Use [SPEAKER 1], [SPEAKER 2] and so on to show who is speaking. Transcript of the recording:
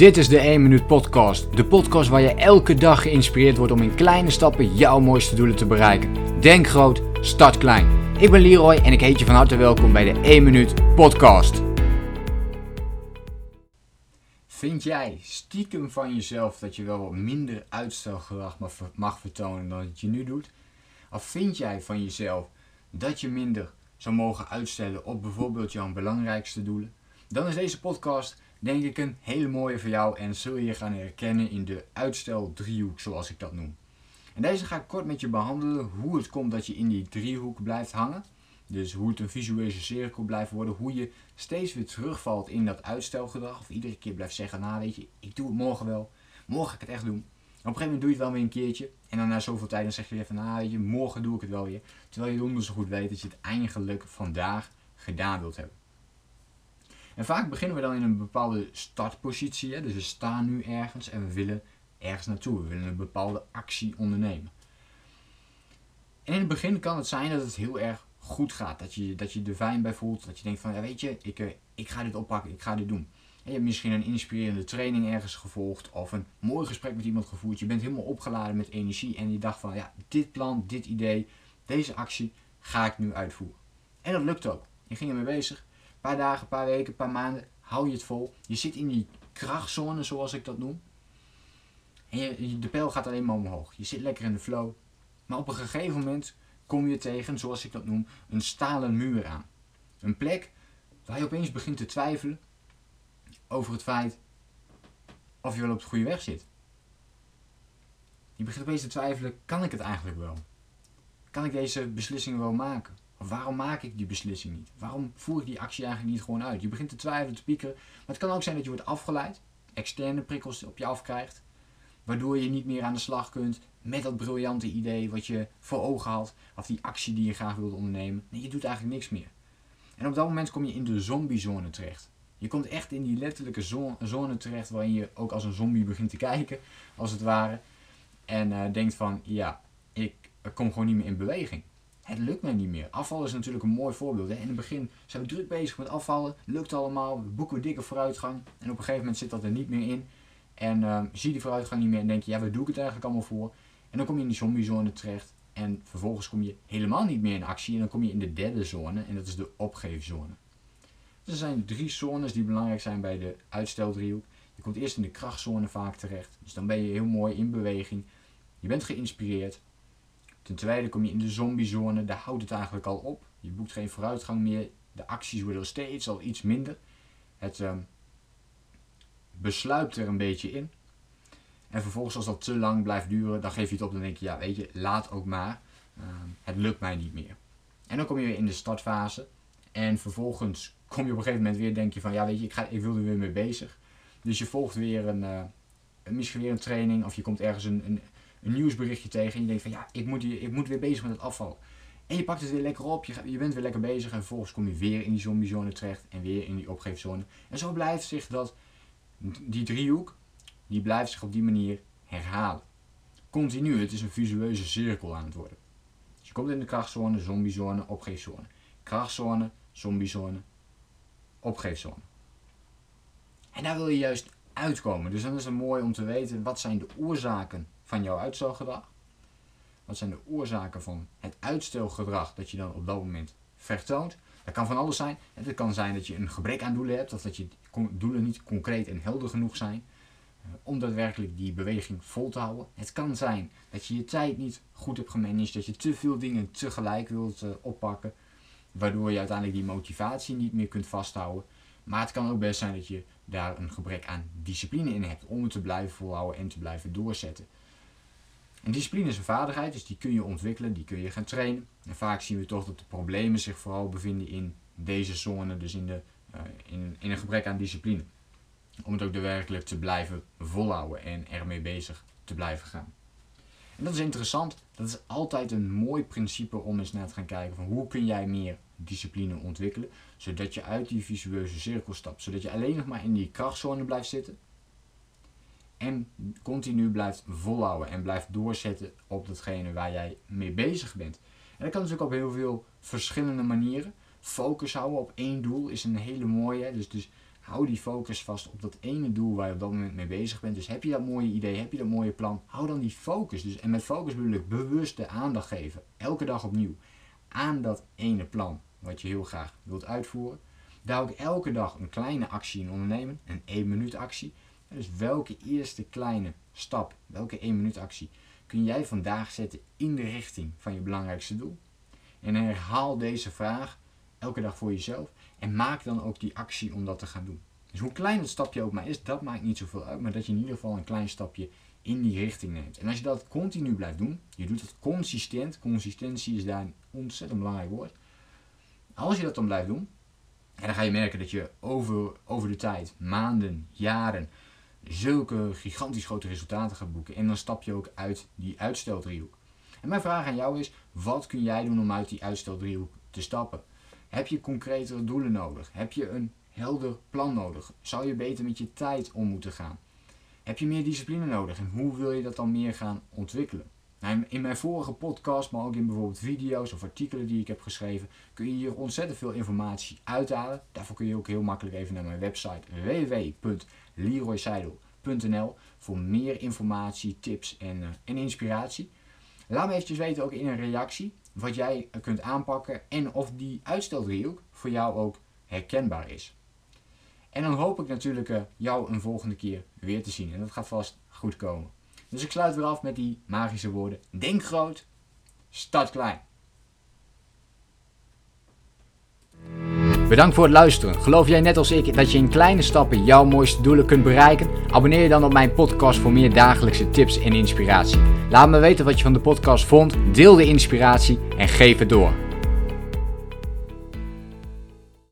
[SPEAKER 1] Dit is de 1 Minuut Podcast. De podcast waar je elke dag geïnspireerd wordt om in kleine stappen jouw mooiste doelen te bereiken. Denk groot, start klein. Ik ben Leroy en ik heet je van harte welkom bij de 1 Minuut Podcast. Vind jij stiekem van jezelf dat je wel wat minder uitstelgedrag mag vertonen dan dat je nu doet? Of vind jij van jezelf dat je minder zou mogen uitstellen op bijvoorbeeld jouw belangrijkste doelen? Dan is deze podcast denk ik een hele mooie voor jou en zul je gaan herkennen in de uitstel-driehoek, zoals ik dat noem. En deze ga ik kort met je behandelen hoe het komt dat je in die driehoek blijft hangen. Dus hoe het een visuele cirkel blijft worden, hoe je steeds weer terugvalt in dat uitstelgedrag. Of iedere keer blijft zeggen, nou weet je, ik doe het morgen wel, morgen ga ik het echt doen. op een gegeven moment doe je het wel weer een keertje. En dan na zoveel tijd dan zeg je weer van, nou weet je, morgen doe ik het wel weer. Terwijl je donders zo goed weet dat je het eigenlijk vandaag gedaan wilt hebben. En vaak beginnen we dan in een bepaalde startpositie. Hè? Dus we staan nu ergens en we willen ergens naartoe. We willen een bepaalde actie ondernemen. En in het begin kan het zijn dat het heel erg goed gaat. Dat je, dat je er fijn bij voelt. Dat je denkt van, ja weet je, ik, eh, ik ga dit oppakken, ik ga dit doen. En je hebt misschien een inspirerende training ergens gevolgd. Of een mooi gesprek met iemand gevoerd. Je bent helemaal opgeladen met energie. En je dacht van, ja, dit plan, dit idee, deze actie ga ik nu uitvoeren. En dat lukt ook. Je ging ermee bezig paar dagen, paar weken, paar maanden, hou je het vol. Je zit in die krachtzone, zoals ik dat noem. En je, de pijl gaat alleen maar omhoog. Je zit lekker in de flow. Maar op een gegeven moment kom je tegen, zoals ik dat noem, een stalen muur aan. Een plek waar je opeens begint te twijfelen over het feit of je wel op de goede weg zit. Je begint opeens te twijfelen, kan ik het eigenlijk wel? Kan ik deze beslissingen wel maken? Waarom maak ik die beslissing niet? Waarom voer ik die actie eigenlijk niet gewoon uit? Je begint te twijfelen, te piekeren. Maar het kan ook zijn dat je wordt afgeleid. Externe prikkels op je afkrijgt. Waardoor je niet meer aan de slag kunt met dat briljante idee wat je voor ogen had. Of die actie die je graag wilde ondernemen. Nee, je doet eigenlijk niks meer. En op dat moment kom je in de zombiezone terecht. Je komt echt in die letterlijke zone terecht waarin je ook als een zombie begint te kijken, als het ware. En uh, denkt van, ja, ik kom gewoon niet meer in beweging het lukt mij niet meer. Afval is natuurlijk een mooi voorbeeld. In het begin zijn we druk bezig met afvallen, lukt allemaal, we boeken we dikke vooruitgang. En op een gegeven moment zit dat er niet meer in. En uh, zie die vooruitgang niet meer en denk je, ja, waar doe ik het eigenlijk allemaal voor? En dan kom je in die zombiezone terecht. En vervolgens kom je helemaal niet meer in actie. En dan kom je in de derde zone, en dat is de opgeefzone. Dus er zijn drie zones die belangrijk zijn bij de uitsteldriehoek. Je komt eerst in de krachtzone vaak terecht. Dus dan ben je heel mooi in beweging. Je bent geïnspireerd. Ten tweede kom je in de zombiezone, daar houdt het eigenlijk al op. Je boekt geen vooruitgang meer, de acties worden steeds al iets minder. Het um, besluipt er een beetje in. En vervolgens als dat te lang blijft duren, dan geef je het op. Dan denk je, ja weet je, laat ook maar. Ehm, het lukt mij niet meer. En dan kom je weer in de startfase. En vervolgens kom je op een gegeven moment weer, denk je van, ja weet je, ik, ga, ik wil er weer mee bezig. Dus je volgt weer een, uh, misschien weer een training of je komt ergens een, een, een nieuwsberichtje tegen en je denkt van ja, ik moet, ik moet weer bezig met het afval. En je pakt het weer lekker op, je, je bent weer lekker bezig en vervolgens kom je weer in die zombiezone terecht en weer in die opgeefzone. En zo blijft zich dat, die driehoek, die blijft zich op die manier herhalen. Continu, het is een visueuze cirkel aan het worden. Dus je komt in de krachtzone, zombiezone, opgeefzone. Krachtzone, zombiezone, opgeefzone. En daar wil je juist uitkomen. Dus dan is het mooi om te weten wat zijn de oorzaken van jouw uitstelgedrag? Wat zijn de oorzaken van het uitstelgedrag dat je dan op dat moment vertoont? Dat kan van alles zijn. Het kan zijn dat je een gebrek aan doelen hebt, of dat je doelen niet concreet en helder genoeg zijn eh, om daadwerkelijk die beweging vol te houden. Het kan zijn dat je je tijd niet goed hebt gemanaged, dat je te veel dingen tegelijk wilt uh, oppakken, waardoor je uiteindelijk die motivatie niet meer kunt vasthouden. Maar het kan ook best zijn dat je daar een gebrek aan discipline in hebt om het te blijven volhouden en te blijven doorzetten. En discipline is een vaardigheid, dus die kun je ontwikkelen, die kun je gaan trainen. En vaak zien we toch dat de problemen zich vooral bevinden in deze zone, dus in, de, uh, in, in een gebrek aan discipline. Om het ook daadwerkelijk te blijven volhouden en ermee bezig te blijven gaan. En dat is interessant, dat is altijd een mooi principe om eens naar te gaan kijken van hoe kun jij meer discipline ontwikkelen, zodat je uit die visueuze cirkel stapt, zodat je alleen nog maar in die krachtzone blijft zitten en continu blijft volhouden en blijft doorzetten op datgene waar jij mee bezig bent. En dat kan natuurlijk op heel veel verschillende manieren. Focus houden op één doel is een hele mooie. Dus, dus hou die focus vast op dat ene doel waar je op dat moment mee bezig bent. Dus heb je dat mooie idee, heb je dat mooie plan, hou dan die focus. Dus, en met focus bedoel ik bewust de aandacht geven, elke dag opnieuw, aan dat ene plan wat je heel graag wilt uitvoeren. Daar ook elke dag een kleine actie in ondernemen, een 1 minuut actie. Dus welke eerste kleine stap, welke 1 minuut actie kun jij vandaag zetten in de richting van je belangrijkste doel? En herhaal deze vraag elke dag voor jezelf en maak dan ook die actie om dat te gaan doen. Dus hoe klein het stapje ook maar is, dat maakt niet zoveel uit, maar dat je in ieder geval een klein stapje in die richting neemt. En als je dat continu blijft doen, je doet het consistent, consistentie is daar een ontzettend belangrijk woord. Als je dat dan blijft doen, en dan ga je merken dat je over, over de tijd, maanden, jaren, zulke gigantisch grote resultaten gaat boeken. En dan stap je ook uit die uitsteldriehoek. En mijn vraag aan jou is, wat kun jij doen om uit die uitsteldriehoek te stappen? Heb je concretere doelen nodig? Heb je een helder plan nodig? Zou je beter met je tijd om moeten gaan? Heb je meer discipline nodig en hoe wil je dat dan meer gaan ontwikkelen? Nou, in mijn vorige podcast, maar ook in bijvoorbeeld video's of artikelen die ik heb geschreven, kun je hier ontzettend veel informatie uithalen. Daarvoor kun je ook heel makkelijk even naar mijn website www.leroyseidel.nl voor meer informatie, tips en, uh, en inspiratie. Laat me eventjes weten ook in een reactie wat jij kunt aanpakken en of die uitstelriehoek voor jou ook herkenbaar is. En dan hoop ik natuurlijk uh, jou een volgende keer weer te zien en dat gaat vast goed komen. Dus ik sluit weer af met die magische woorden. Denk groot, start klein.
[SPEAKER 2] Bedankt voor het luisteren. Geloof jij net als ik dat je in kleine stappen jouw mooiste doelen kunt bereiken? Abonneer je dan op mijn podcast voor meer dagelijkse tips en inspiratie. Laat me weten wat je van de podcast vond, deel de inspiratie en geef het door.